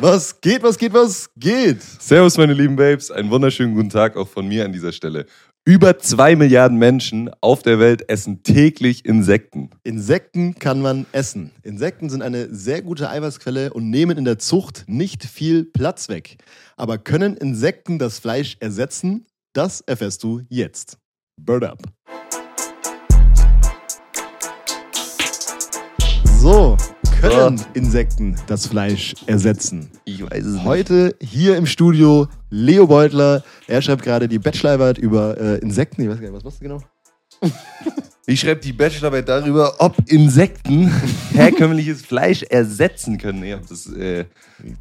Was geht, was geht, was geht? Servus, meine lieben Babes. Einen wunderschönen guten Tag auch von mir an dieser Stelle. Über zwei Milliarden Menschen auf der Welt essen täglich Insekten. Insekten kann man essen. Insekten sind eine sehr gute Eiweißquelle und nehmen in der Zucht nicht viel Platz weg. Aber können Insekten das Fleisch ersetzen? Das erfährst du jetzt. Bird up. So, können Insekten das Fleisch ersetzen? Ich weiß es Heute hier im Studio Leo Beutler. Er schreibt gerade die Bachelorarbeit über äh, Insekten. Ich weiß gar nicht, was machst du genau? Ich schreibe die Bachelorarbeit darüber, ob Insekten herkömmliches Fleisch ersetzen können. Ja, ob das, äh,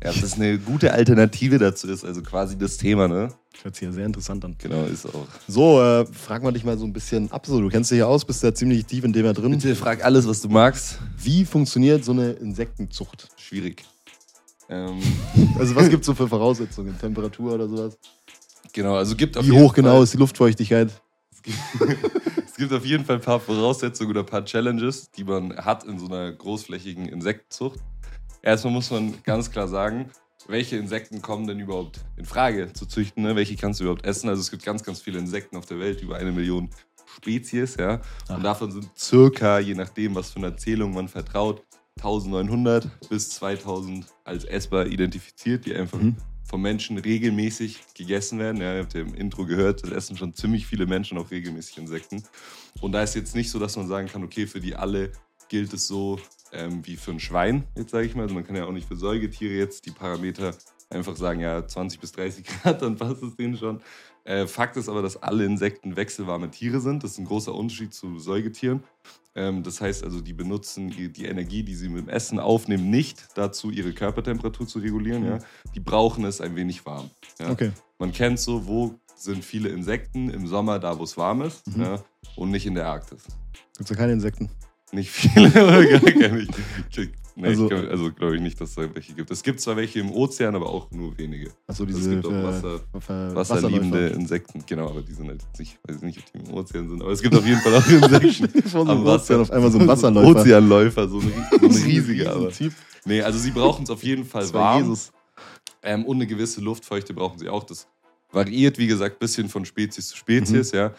ja, ob das eine gute Alternative dazu ist. Also quasi das Thema, ne? Hört sich ja sehr interessant an. Genau, ist auch. So, äh, frag mal dich mal so ein bisschen ab. So, du kennst dich ja aus, bist ja ziemlich tief in dem ja drin. Bitte frag alles, was du magst. Wie funktioniert so eine Insektenzucht? Schwierig. Ähm, Also was gibt es so für Voraussetzungen? Temperatur oder sowas? genau, also gibt auf Wie hoch genau Fall- ist die Luftfeuchtigkeit? Es gibt auf jeden Fall ein paar Voraussetzungen oder ein paar Challenges, die man hat in so einer großflächigen Insektenzucht. Erstmal muss man ganz klar sagen, welche Insekten kommen denn überhaupt in Frage zu züchten? Ne? Welche kannst du überhaupt essen? Also es gibt ganz, ganz viele Insekten auf der Welt, über eine Million Spezies, ja. Und davon sind circa, je nachdem, was für eine Erzählung man vertraut, 1900 bis 2000 als essbar identifiziert, die einfach Mhm. Vom Menschen regelmäßig gegessen werden. Ja, ihr habt ja im Intro gehört, das essen schon ziemlich viele Menschen auch regelmäßig Insekten. Und da ist jetzt nicht so, dass man sagen kann, okay, für die alle gilt es so ähm, wie für ein Schwein, jetzt sage ich mal. Also man kann ja auch nicht für Säugetiere jetzt die Parameter einfach sagen, ja, 20 bis 30 Grad, dann passt es denen schon. Äh, Fakt ist aber, dass alle Insekten wechselwarme Tiere sind. Das ist ein großer Unterschied zu Säugetieren. Ähm, das heißt also, die benutzen die, Energie, die sie mit dem Essen aufnehmen, nicht dazu, ihre Körpertemperatur zu regulieren. Mhm. Ja? Die brauchen es ein wenig warm. Ja? Okay. Man kennt so, wo sind viele Insekten im Sommer, da wo es warm ist, Mhm. ja? und nicht in der Arktis. Gibt es ja keine Insekten? Nicht viele, oder gar keine. Nee, Also- also, also glaube ich nicht, dass es da welche gibt. Es gibt zwar welche im Ozean, aber auch nur wenige. Achso, Es diese gibt auch Wasser- Ver- Wasserliebende. Insekten, genau, aber die sind halt nicht, weiß ich nicht, ob die im Ozean sind, aber es gibt auf jeden Fall auch Insekten. So am Wasser. Ozean auf einmal so ein Wasserläufer. Ozeanläufer, so ein, so ein riesiger. aber. Nee, also sie brauchen es auf jeden Fall warm. Jesus. Ähm, und eine gewisse Luftfeuchte brauchen sie auch. Das variiert, wie gesagt, ein bisschen von Spezies zu Spezies, Mhm. ja.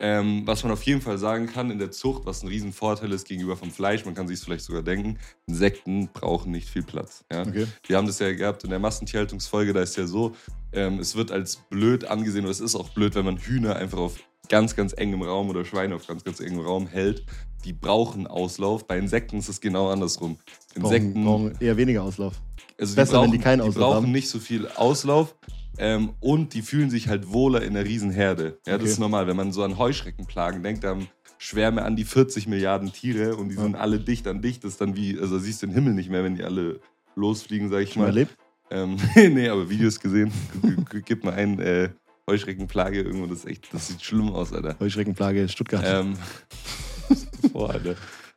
Ähm, was man auf jeden Fall sagen kann in der Zucht, was ein Riesenvorteil ist gegenüber vom Fleisch, man kann sich es vielleicht sogar denken, Insekten brauchen nicht viel Platz. Ja? Okay. Wir haben das ja gehabt in der Massentierhaltungsfolge, da ist ja so, ähm, es wird als blöd angesehen, oder es ist auch blöd, wenn man Hühner einfach auf ganz, ganz engem Raum oder Schweine auf ganz, ganz engem Raum hält. Die brauchen Auslauf. Bei Insekten ist es genau andersrum. Brauchen, Insekten brauchen eher weniger Auslauf. also Besser, wenn die keinen die Auslauf brauchen haben. nicht so viel Auslauf ähm, und die fühlen sich halt wohler in einer Riesenherde. Ja, Okay. das ist normal. Wenn man so an Heuschreckenplagen denkt, da haben Schwärme an die 40 Milliarden Tiere und die Ja. sind alle dicht an dicht. Das ist dann wie, also siehst du den Himmel nicht mehr, wenn die alle losfliegen, sag ich Schon mal erlebt? Ähm, nee, aber Videos gesehen. Gib mal ein äh, Heuschreckenplage irgendwo, das echt, das sieht schlimm aus, Alter. Heuschreckenplage Stuttgart. Ähm, boah, Alter.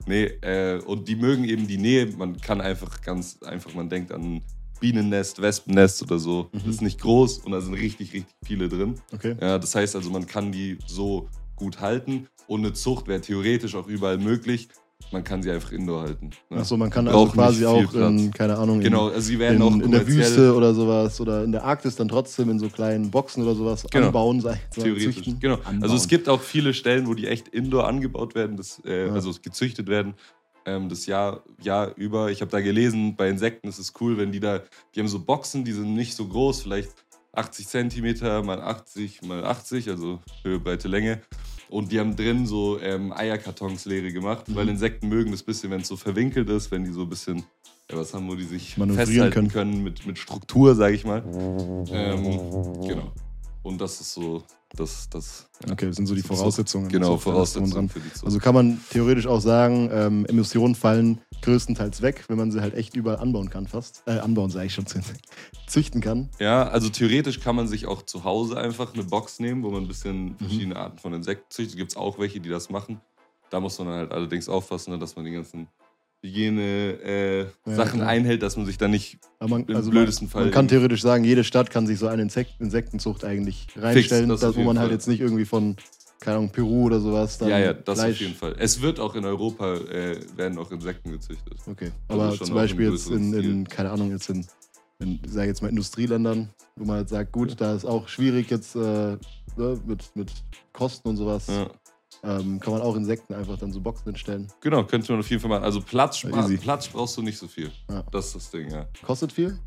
Nee, äh, und die mögen eben die Nähe. Man kann einfach ganz einfach, man denkt an Bienennest, Wespennest oder so. Mhm. Das ist nicht groß und da sind richtig, richtig viele drin. Okay. Ja, das heißt also, man kann die so gut halten und eine Zucht wäre theoretisch auch überall möglich. Man kann sie einfach indoor halten. ne? Achso, man kann also quasi auch in, keine Ahnung, in, Genau, also sie in, werden auch in der Wüste oder sowas oder in der Arktis dann trotzdem in so kleinen Boxen oder sowas Genau. anbauen, sei, sei, Theoretisch, züchten. genau. Anbauen. Also es gibt auch viele Stellen, wo die echt indoor angebaut werden, das, äh, Ja. also gezüchtet werden, ähm, das Jahr, Jahr über. Ich habe da gelesen, bei Insekten ist es cool, wenn die da, die haben so Boxen, die sind nicht so groß, vielleicht 80 Zentimeter mal 80 mal 80, also Höhe, Breite, Länge. Und die haben drin so ähm, Eierkartons leere gemacht, Mhm. weil Insekten mögen das bisschen, wenn es so verwinkelt ist, wenn die so ein bisschen ja, was haben, wo die sich Manövrieren festhalten können. können, mit, mit Struktur, sage ich mal. Ähm, genau. Und das ist so, das, das ja. Okay, das sind so die ist so- Voraussetzungen. Genau, So, Voraussetzungen dran. für die Zucht. Also kann man theoretisch auch sagen, ähm, Emissionen fallen größtenteils weg, wenn man sie halt echt überall anbauen kann, fast. Äh, anbauen sage ich schon, züchten kann. ja, also theoretisch kann man sich auch zu Hause einfach eine Box nehmen, wo man ein Mhm. bisschen verschiedene Arten von Insekten züchtet. Gibt es auch welche, die das machen. Da muss man halt allerdings aufpassen, ne, dass man die ganzen Hygiene-Sachen klar. einhält, dass man sich da nicht man, Im also blödesten man, Fall man kann theoretisch sagen, jede Stadt kann sich so eine Insekt Insektenzucht eigentlich reinstellen, das da, auf wo man halt Fall. jetzt nicht irgendwie von, keine Ahnung, Peru oder sowas dann ja, ja, das Fleisch. auf jeden Fall. Es wird auch in Europa, äh, werden auch Insekten gezüchtet. Okay, Also aber schon zum Beispiel jetzt in, in, keine Ahnung, jetzt in in, ich sage jetzt mal, Industrieländern, wo man jetzt sagt, gut, da ist auch schwierig jetzt äh, ne, mit, mit Kosten und sowas. Ja. Ähm, kann man auch Insekten einfach dann so Boxen hinstellen. Genau, könnte man auf jeden Fall machen. Also Platz, easy. Platz brauchst du nicht so viel. Ja. Das ist das Ding, ja. Kostet viel?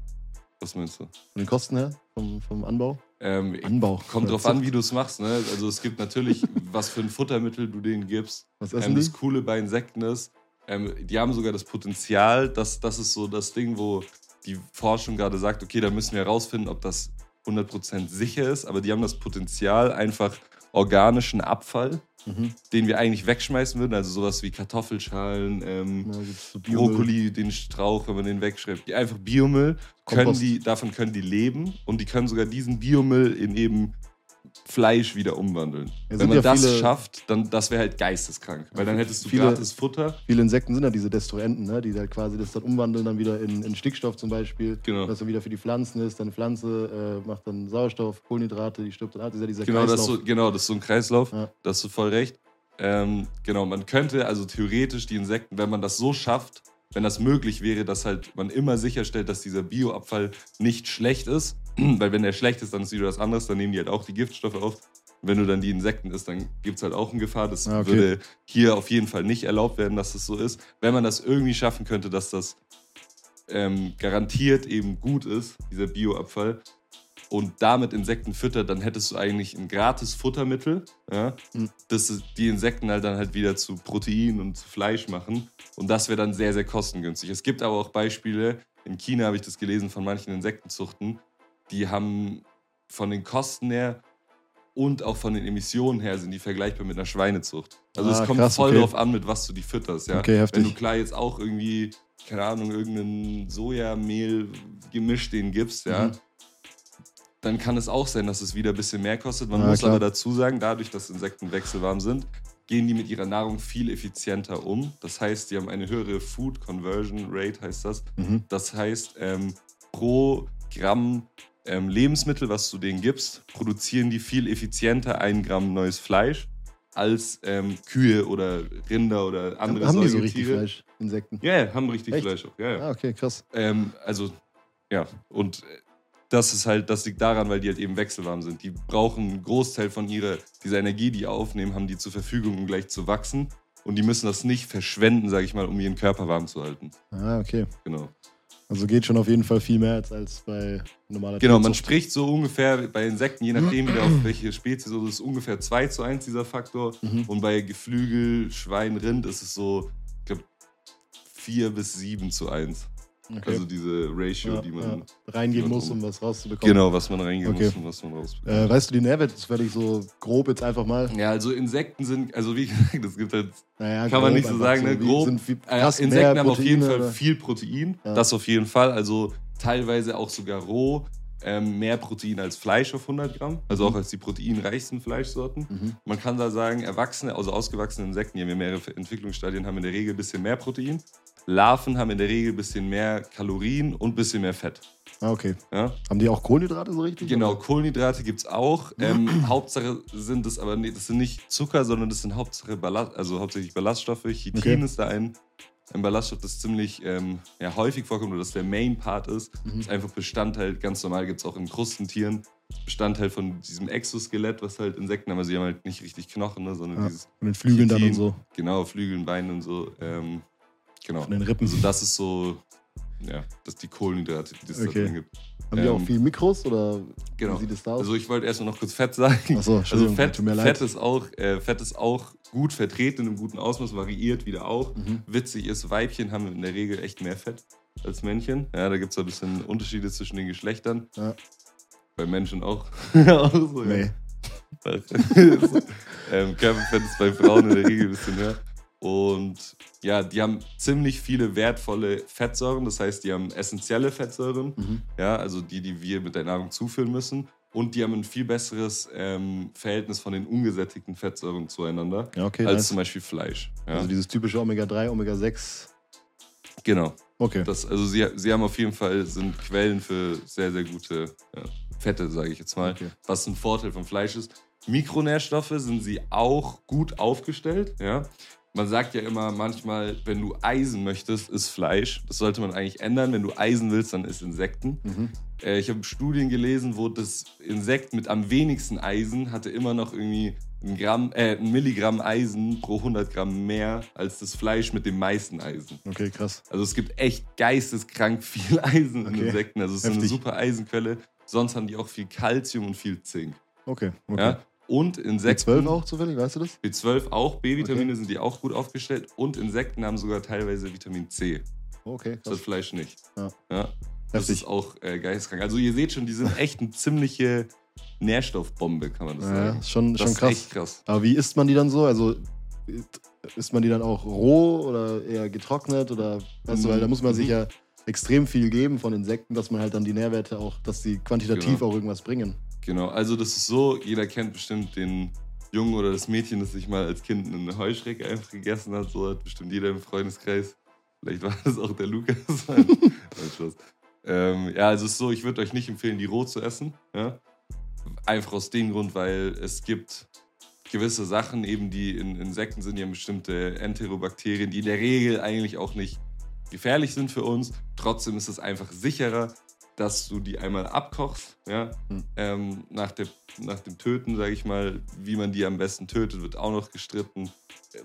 Was meinst du? Von den Kosten her? Vom, vom Anbau? Ähm, Anbau. kommt drauf an, wie du es machst. Ne? Also es gibt natürlich, was für ein Futtermittel du denen gibst. Was essen Ähm, das Coole bei Insekten ist, ähm, die haben sogar das Potenzial, dass das ist so das Ding, wo die Forschung gerade sagt, okay, da müssen wir herausfinden, ob das 100% sicher ist, aber die haben das Potenzial, einfach organischen Abfall, Mhm. den wir eigentlich wegschmeißen würden, also sowas wie Kartoffelschalen, ähm, Ja, so. Brokkoli, den Strauch, wenn man den wegschreibt, die einfach Biomüll, können die, davon können die leben und die können sogar diesen Biomüll in eben Fleisch wieder umwandeln. Ja, Wenn man ja das viele- schafft, dann das wäre halt geisteskrank, weil dann hättest du Viele- gratis Futter. Viele Insekten sind ja diese Destruenten, ne? die halt quasi das dann umwandeln, dann wieder in, in Stickstoff zum Beispiel. Genau. Das dann wieder für die Pflanzen ist. Dann Pflanze äh, macht dann Sauerstoff, Kohlenhydrate, die stirbt dann ab. Das ja dieser Genau das, Kreislauf. so, genau, das ist so ein Kreislauf. Ja. Da hast du voll recht. Ähm, genau, man könnte also theoretisch die Insekten, wenn man das so schafft, wenn das möglich wäre, dass halt man immer sicherstellt, dass dieser Bioabfall nicht schlecht ist, weil wenn der schlecht ist, dann ist wieder was anderes, dann nehmen die halt auch die Giftstoffe auf. Wenn du dann die Insekten isst, dann gibt es halt auch eine Gefahr. Das Ah, okay. würde hier auf jeden Fall nicht erlaubt werden, dass das so ist. Wenn man das irgendwie schaffen könnte, dass das ähm, garantiert eben gut ist, dieser Bioabfall, und damit Insekten füttert, dann hättest du eigentlich ein gratis Futtermittel, ja, Mhm. das die Insekten halt dann halt wieder zu Protein und zu Fleisch machen. Und das wäre dann sehr, sehr kostengünstig. Es gibt aber auch Beispiele, in China habe ich das gelesen von manchen Insektenzuchten, die haben von den Kosten her und auch von den Emissionen her sind die vergleichbar mit einer Schweinezucht. Also Ah, es kommt krass, voll okay. drauf an, mit was du die fütterst. Ja? Okay. Wenn du klar jetzt auch irgendwie, keine Ahnung, irgendeinen Sojamehl-Gemisch denen gibst, ja, Mhm. Dann kann es auch sein, dass es wieder ein bisschen mehr kostet. Man Ja, muss klar. aber dazu sagen, dadurch, dass Insekten wechselwarm sind, gehen die mit ihrer Nahrung viel effizienter um. Das heißt, die haben eine höhere Food Conversion Rate, heißt das. Mhm. Das heißt, ähm, pro Gramm ähm, Lebensmittel, was du denen gibst, produzieren die viel effizienter ein Gramm neues Fleisch als ähm, Kühe oder Rinder oder andere Haben die so richtig Säugetiere. Fleisch, Insekten? Ja, ja, haben richtig Echt? Fleisch auch. Ja, ja. Ah, okay, krass. Ähm, also, ja, und äh, das ist halt, das liegt daran, weil die halt eben wechselwarm sind. Die brauchen einen Großteil von ihrer, dieser Energie, die aufnehmen, haben die zur Verfügung, um gleich zu wachsen. Und die müssen das nicht verschwenden, sage ich mal, um ihren Körper warm zu halten. Ah, okay. Genau. Also geht schon auf jeden Fall viel mehr als, als bei normaler Genau, man spricht so ungefähr bei Insekten, je nachdem wieder auf welche Spezies, also ist ungefähr 2 zu 1 dieser Faktor. Mhm. Und bei Geflügel, Schwein, Rind ist es so, ich glaube, 4 bis 7 zu 1. Okay. Also diese Ratio, ja, die man. ja. reingehen muss, um was rauszubekommen. Genau, was man reingeben Okay. muss und was man rausbekommt. Äh, weißt du die Nährwerte? Das werde ich so grob jetzt einfach mal. Ja, also Insekten sind, also wie gesagt, es gibt halt, Naja, kann man nicht so sagen, ne? wie- Grob. Äh, Insekten mehr haben auf jeden Fall oder? viel Protein, Ja. das auf jeden Fall, also teilweise auch sogar roh, ähm, mehr Protein als Fleisch auf 100 Gramm, also auch als die proteinreichsten Fleischsorten. Mhm. Man kann da sagen, erwachsene, also ausgewachsene Insekten, die haben ja mehrere Entwicklungsstadien, haben in der Regel ein bisschen mehr Protein. Larven haben in der Regel ein bisschen mehr Kalorien und ein bisschen mehr Fett. Ah, okay. Ja? Haben die auch Kohlenhydrate so richtig? Genau, Kohlenhydrate gibt es auch. Ähm, Hauptsache sind es aber nicht, das sind nicht Zucker, sondern das sind Hauptsache Ballast, also hauptsächlich Ballaststoffe. Chitin Okay. ist da ein, ein Ballaststoff, das ziemlich ähm, ja, häufig vorkommt oder das der Main Part ist. Mhm. Ist einfach Bestandteil, ganz normal gibt es auch in Krustentieren, Bestandteil von diesem Exoskelett, was halt Insekten haben. Also sie haben halt nicht richtig Knochen, ne, sondern Ja. dieses, den Flügeln dann und Chitin. so. genau, Flügeln, Beine und so. Ähm, genau. Von den Rippen. Also das ist so, ja, das ist die Kohlenhydrate, die es da Okay. drin gibt. Haben die auch ähm, viel Mikros oder Genau. wie sieht es da aus? Also ich wollte erstmal noch kurz Fett sagen. Ach so, Also Fett, tut mir leid. Fett, ist auch, äh, Fett ist auch gut vertreten in einem guten Ausmaß, variiert wieder auch. Mhm. Witzig ist, Weibchen haben in der Regel echt mehr Fett als Männchen. Ja, da gibt es ein bisschen Unterschiede zwischen den Geschlechtern. Ja. Bei Menschen auch. auch so. Nee. ähm, Körperfett ist bei Frauen in der Regel ein bisschen höher. Und ja, die haben ziemlich viele wertvolle Fettsäuren. Das heißt, die haben essentielle Fettsäuren, Mhm. ja, also die, die wir mit der Nahrung zuführen müssen. Und die haben ein viel besseres ähm, Verhältnis von den ungesättigten Fettsäuren zueinander Ja, okay. als nice. zum Beispiel Fleisch. Ja, Also dieses typische Omega-3, Omega-6. genau. Okay. Das, also sie, sie haben auf jeden Fall sind Quellen für sehr, sehr gute ja, Fette, sage ich jetzt mal. Okay. Was ein Vorteil vom Fleisch ist. Mikronährstoffe sind sie auch gut aufgestellt. Ja? Man sagt ja immer manchmal, wenn du Eisen möchtest, ist Fleisch. Das sollte man eigentlich ändern. Wenn du Eisen willst, dann ist Insekten. Mhm. Äh, ich habe Studien gelesen, wo das Insekt mit am wenigsten Eisen hatte immer noch irgendwie ein, Gramm, äh, ein Milligramm Eisen pro 100 Gramm mehr als das Fleisch mit dem meisten Eisen. Okay, krass. Also es gibt echt geisteskrank viel Eisen in Okay. Insekten. Also es ist eine Heftig. super Eisenquelle. Sonst haben die auch viel Calcium und viel Zink. Okay. okay. Ja? Und Insekten. B12 auch zufällig, weißt du das? B12 auch, B-Vitamine sind die auch gut aufgestellt und Insekten haben sogar teilweise Vitamin C. Okay, Das krass. Fleisch nicht. Ja. Ja. Das ist auch äh, geisteskrank. Also ihr seht schon, die sind echt eine ziemliche Nährstoffbombe, kann man das Ja, sagen. ist schon, Das schon ist krass. echt krass. Aber wie isst man die dann so? Also isst man die dann auch roh oder eher getrocknet? Oder weißt du, weil da muss man sich Mhm. ja extrem viel geben von Insekten, dass man halt dann die Nährwerte auch, dass die quantitativ Genau. auch irgendwas bringen. Genau, also das ist so, jeder kennt bestimmt den Jungen oder das Mädchen, das sich mal als Kind eine Heuschrecke einfach gegessen hat. So hat bestimmt jeder im Freundeskreis. Vielleicht war das auch der Lukas. Ähm, ja, also es ist so, ich würde euch nicht empfehlen, die roh zu essen. Ja? Einfach aus dem Grund, weil es gibt gewisse Sachen, eben die in Insekten sind ja bestimmte Enterobakterien, die in der Regel eigentlich auch nicht gefährlich sind für uns. Trotzdem ist es einfach sicherer, dass du die einmal abkochst, ja, Hm. ähm, nach, der, nach dem Töten, sage ich mal, wie man die am besten tötet, wird auch noch gestritten.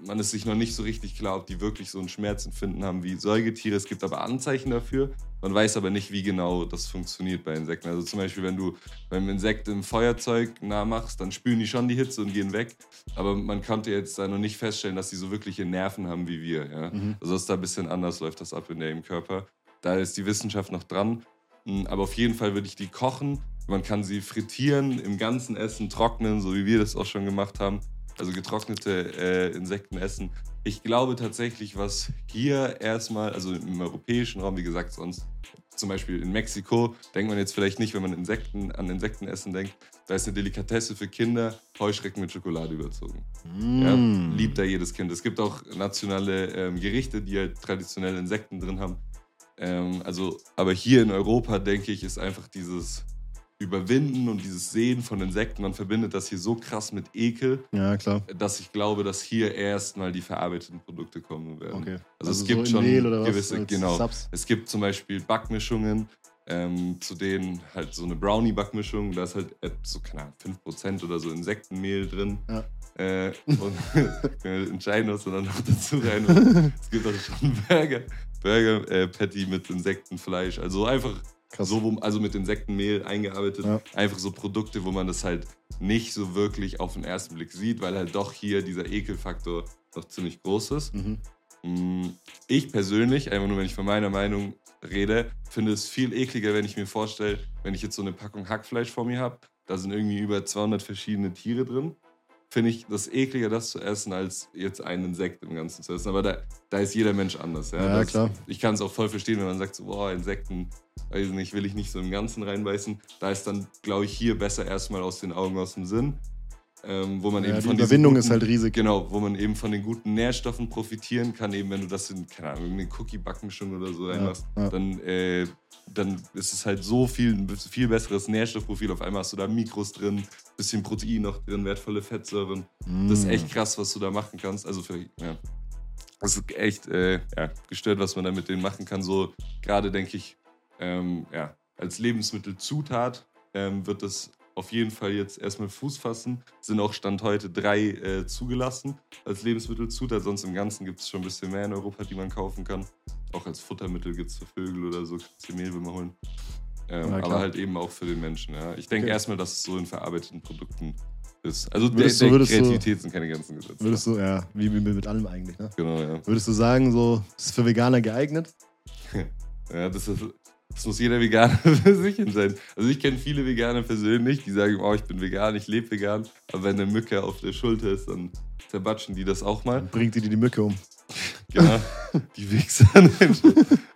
Man ist sich noch nicht so richtig klar, ob die wirklich so ein Schmerzempfinden haben wie Säugetiere. Es gibt aber Anzeichen dafür. Man weiß aber nicht, wie genau das funktioniert bei Insekten. Also zum Beispiel, wenn du beim Insekt im Feuerzeug nah machst, dann spülen die schon die Hitze und gehen weg. Aber man konnte jetzt da noch nicht feststellen, dass die so wirkliche Nerven haben wie wir. Ja? Mhm. Also das ist da ein bisschen anders, läuft das ab in der im Körper. Da ist die Wissenschaft noch dran. Mm, Aber auf jeden Fall würde ich die kochen. Man kann sie frittieren, im ganzen Essen trocknen, so wie wir das auch schon gemacht haben. Also getrocknete äh, Insekten essen. Ich glaube tatsächlich, was hier erstmal, also im europäischen Raum, wie gesagt, sonst zum Beispiel in Mexiko, denkt man jetzt vielleicht nicht, wenn man Insekten, an Insektenessen denkt, da ist eine Delikatesse für Kinder, Heuschrecken mit Schokolade überzogen. Ja, Mm. liebt da jedes Kind. Es gibt auch nationale ähm, Gerichte, die halt traditionelle Insekten drin haben. Ähm, also, aber hier in Europa, denke ich, ist einfach dieses Überwinden und dieses Sehen von Insekten, man verbindet das hier so krass mit Ekel, Ja, klar. dass ich glaube, dass hier erstmal die verarbeiteten Produkte kommen werden. Okay. Also, es so gibt schon gewisse, genau. Subs? Es gibt zum Beispiel Backmischungen, ähm, zu denen halt so eine Brownie-Backmischung, da ist halt et- so, keine Ahnung, 5% oder so Insektenmehl drin. Ja. Äh, und wir entscheiden, was wir dann noch dazu rein. Es gibt auch schon Burger, Burger äh, Patty mit Insektenfleisch. Also einfach Krass. so, also mit Insektenmehl eingearbeitet. Ja. Einfach so Produkte, wo man das halt nicht so wirklich auf den ersten Blick sieht, weil halt doch hier dieser Ekelfaktor noch ziemlich groß ist. Mhm. Mm, Ich persönlich, einfach nur wenn ich von meiner Meinung rede, finde es viel ekliger, wenn ich mir vorstelle, wenn ich jetzt so eine Packung Hackfleisch vor mir habe, da sind irgendwie über 200 verschiedene Tiere drin. Finde ich das ekliger, das zu essen, als jetzt ein Insekt im Ganzen zu essen. Aber da, da ist jeder Mensch anders. Ja, Ja, das, klar. Ich kann es auch voll verstehen, wenn man sagt, so, boah, Insekten, weiß ich nicht, will ich nicht so im Ganzen reinbeißen. Da ist dann, glaube ich, hier besser erstmal aus den Augen, aus dem Sinn. Ähm, wo man Ja, eben die von diesen Überwindung guten, ist halt riesig. Genau, wo man eben von den guten Nährstoffen profitieren kann, eben wenn du das in, keine Ahnung, irgendeine Cookie-Backmischung oder so reinmachst, ja. dann, äh, dann ist es halt so viel, viel besseres Nährstoffprofil. Auf einmal hast du da Mikros drin, bisschen Protein noch drin, wertvolle Fettsäuren. Das ist Mm. echt krass, was du da machen kannst. Also für, ja. Das ist echt äh, ja, gestört, was man da mit denen machen kann. So gerade denke ich, ähm, ja, als Lebensmittelzutat ähm, wird das auf jeden Fall jetzt erstmal Fuß fassen. Sind auch Stand heute drei äh, zugelassen als Lebensmittelzutat. Sonst im Ganzen gibt es schon ein bisschen mehr in Europa, die man kaufen kann. Auch als Futtermittel gibt es für Vögel oder so, kannst du Mehlwürmer holen. Ähm, aber halt eben auch für den Menschen. Ja. Ich denke Okay. erstmal, dass es so in verarbeiteten Produkten ist. Also der, Würdest du- der würdest du- Kreativität sind keine Grenzen gesetzt. Würdest du, ja, wie wie mit allem eigentlich, ne? Genau, ja. Würdest du sagen, so, ist für Veganer geeignet? ja das, ist, das muss jeder Veganer für sich entscheiden. Also ich kenne viele Veganer persönlich, die sagen, oh, ich bin vegan, ich lebe vegan. Aber wenn eine Mücke auf der Schulter ist, dann zerbatschen die das auch mal. Bringt die dir die Mücke um. Genau, die Wichser.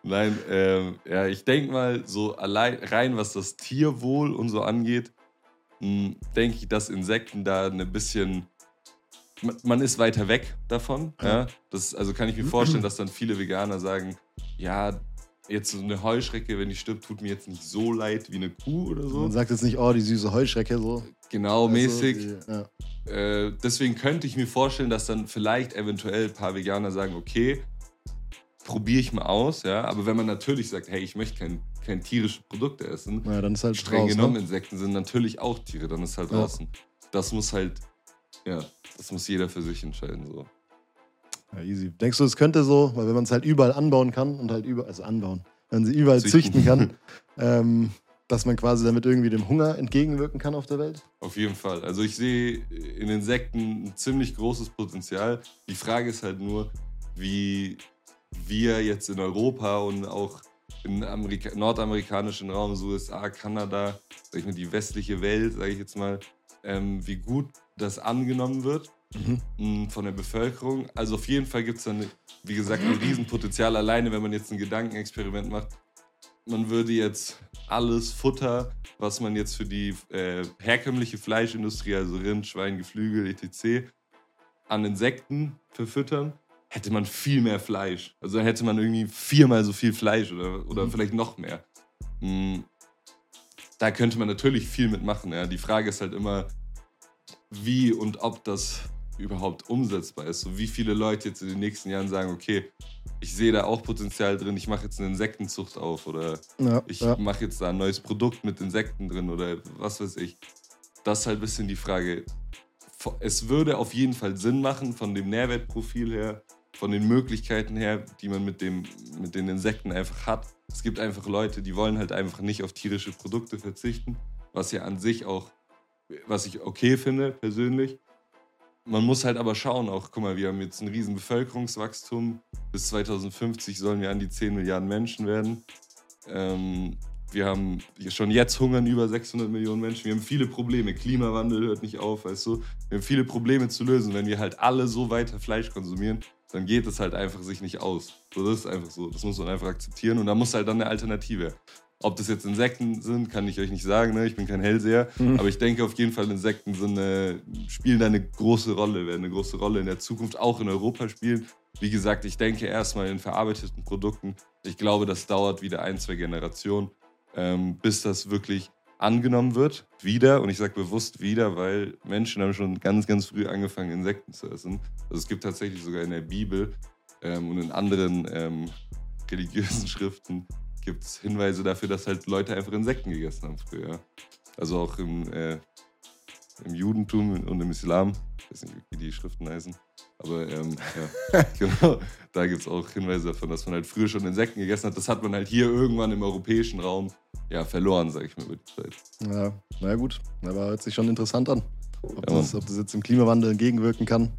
Nein, ähm, ja, ich denke mal, so allein rein was das Tierwohl und so angeht, denke ich, dass Insekten da ein bisschen. Man, ist weiter weg davon. Ja. Ja. Das, also kann ich mir vorstellen, dass dann viele Veganer sagen, ja, jetzt so eine Heuschrecke, wenn die stirbt, tut mir jetzt nicht so leid wie eine Kuh oder so. Man sagt jetzt nicht, oh, die süße Heuschrecke so. Genau, mäßig. Also, die, ja. Äh, deswegen könnte ich mir vorstellen, dass dann vielleicht eventuell ein paar Veganer sagen, okay, probiere ich mal aus, ja. Aber wenn man natürlich sagt, hey, ich möchte kein, kein tierische Produkte essen, ja, dann ist halt streng raus, genommen, Ne? Insekten sind natürlich auch Tiere, dann ist halt Ja. draußen. Das muss halt, ja, das muss jeder für sich entscheiden. So. Ja, easy. Denkst du, es könnte so, weil wenn man es halt überall anbauen kann und halt überall, also anbauen, wenn man sie überall Züchten. züchten kann, ähm, dass man quasi damit irgendwie dem Hunger entgegenwirken kann auf der Welt? Auf jeden Fall. Also ich sehe in Insekten ein ziemlich großes Potenzial. Die Frage ist halt nur, wie wir jetzt in Europa und auch im Amerika nordamerikanischen Raum, so USA, Kanada, sag ich mal, die westliche Welt, sage ich jetzt mal, ähm, wie gut das angenommen wird mh, von der Bevölkerung. Also auf jeden Fall gibt es dann, wie gesagt, ein Riesenpotenzial alleine, wenn man jetzt ein Gedankenexperiment macht. Man würde jetzt alles Futter, was man jetzt für die äh, herkömmliche Fleischindustrie, also Rind, Schwein, Geflügel, etc., an Insekten verfüttern, hätte man viel mehr Fleisch. Also dann hätte man irgendwie viermal so viel Fleisch oder, oder Mhm. vielleicht noch mehr. Mm, Da könnte man natürlich viel mitmachen. Ja. Die Frage ist halt immer, wie und ob das überhaupt umsetzbar ist. So wie viele Leute jetzt in den nächsten Jahren sagen, okay, ich sehe da auch Potenzial drin, ich mache jetzt eine Insektenzucht auf oder Ja, ich ja. mache jetzt da ein neues Produkt mit Insekten drin oder was weiß ich. Das ist halt ein bisschen die Frage. Es würde auf jeden Fall Sinn machen von dem Nährwertprofil her, von den Möglichkeiten her, die man mit, dem, mit den Insekten einfach hat. Es gibt einfach Leute, die wollen halt einfach nicht auf tierische Produkte verzichten, was ja an sich auch, was ich okay finde persönlich. Man muss halt aber schauen, auch, guck mal, wir haben jetzt ein riesen Bevölkerungswachstum. Bis 2050 sollen wir an die 10 Milliarden Menschen werden. Ähm, wir haben schon jetzt hungern über 600 Millionen Menschen. Wir haben viele Probleme. Klimawandel hört nicht auf, weißt du. Wir haben viele Probleme zu lösen. Wenn wir halt alle so weiter Fleisch konsumieren, dann geht es halt einfach sich nicht aus. So, das ist einfach so. Das muss man einfach akzeptieren. Und da muss halt dann eine Alternative. Ob das jetzt Insekten sind, kann ich euch nicht sagen. Ne? Ich bin kein Hellseher. Mhm. Aber ich denke auf jeden Fall, Insekten sind, äh, spielen eine große Rolle, werden eine große Rolle in der Zukunft auch in Europa spielen. Wie gesagt, ich denke erstmal in verarbeiteten Produkten. Ich glaube, das dauert wieder ein, zwei Generationen, ähm, bis das wirklich angenommen wird. Wieder, und ich sage bewusst wieder, weil Menschen haben schon ganz, ganz früh angefangen, Insekten zu essen. Also es gibt tatsächlich sogar in der Bibel ähm, und in anderen ähm, religiösen Schriften gibt es Hinweise dafür, dass halt Leute einfach Insekten gegessen haben früher. Also auch im, äh, im Judentum und im Islam. Ich weiß nicht, wie die Schriften heißen. Aber ähm, ja, genau. Da gibt es auch Hinweise davon, dass man halt früher schon Insekten gegessen hat. Das hat man halt hier irgendwann im europäischen Raum ja, verloren, sag ich mal, über die Zeit. Ja, na gut, aber hört sich schon interessant an. Ob, Ja, das, ob das jetzt im Klimawandel entgegenwirken kann.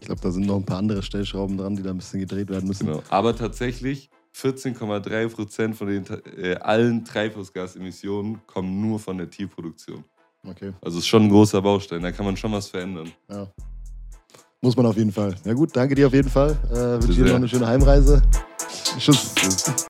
Ich glaube, da sind noch ein paar andere Stellschrauben dran, die da ein bisschen gedreht werden müssen. Genau. Aber tatsächlich 14,3 Prozent von den äh, allen Treibhausgasemissionen kommen nur von der Tierproduktion. Okay, Also ist schon ein großer Baustein, da kann man schon was verändern. ja. Muss man auf jeden Fall. Ja gut, danke dir auf jeden Fall. Äh, wünsche dir noch eine schöne Heimreise. Tschüss. Tschüss.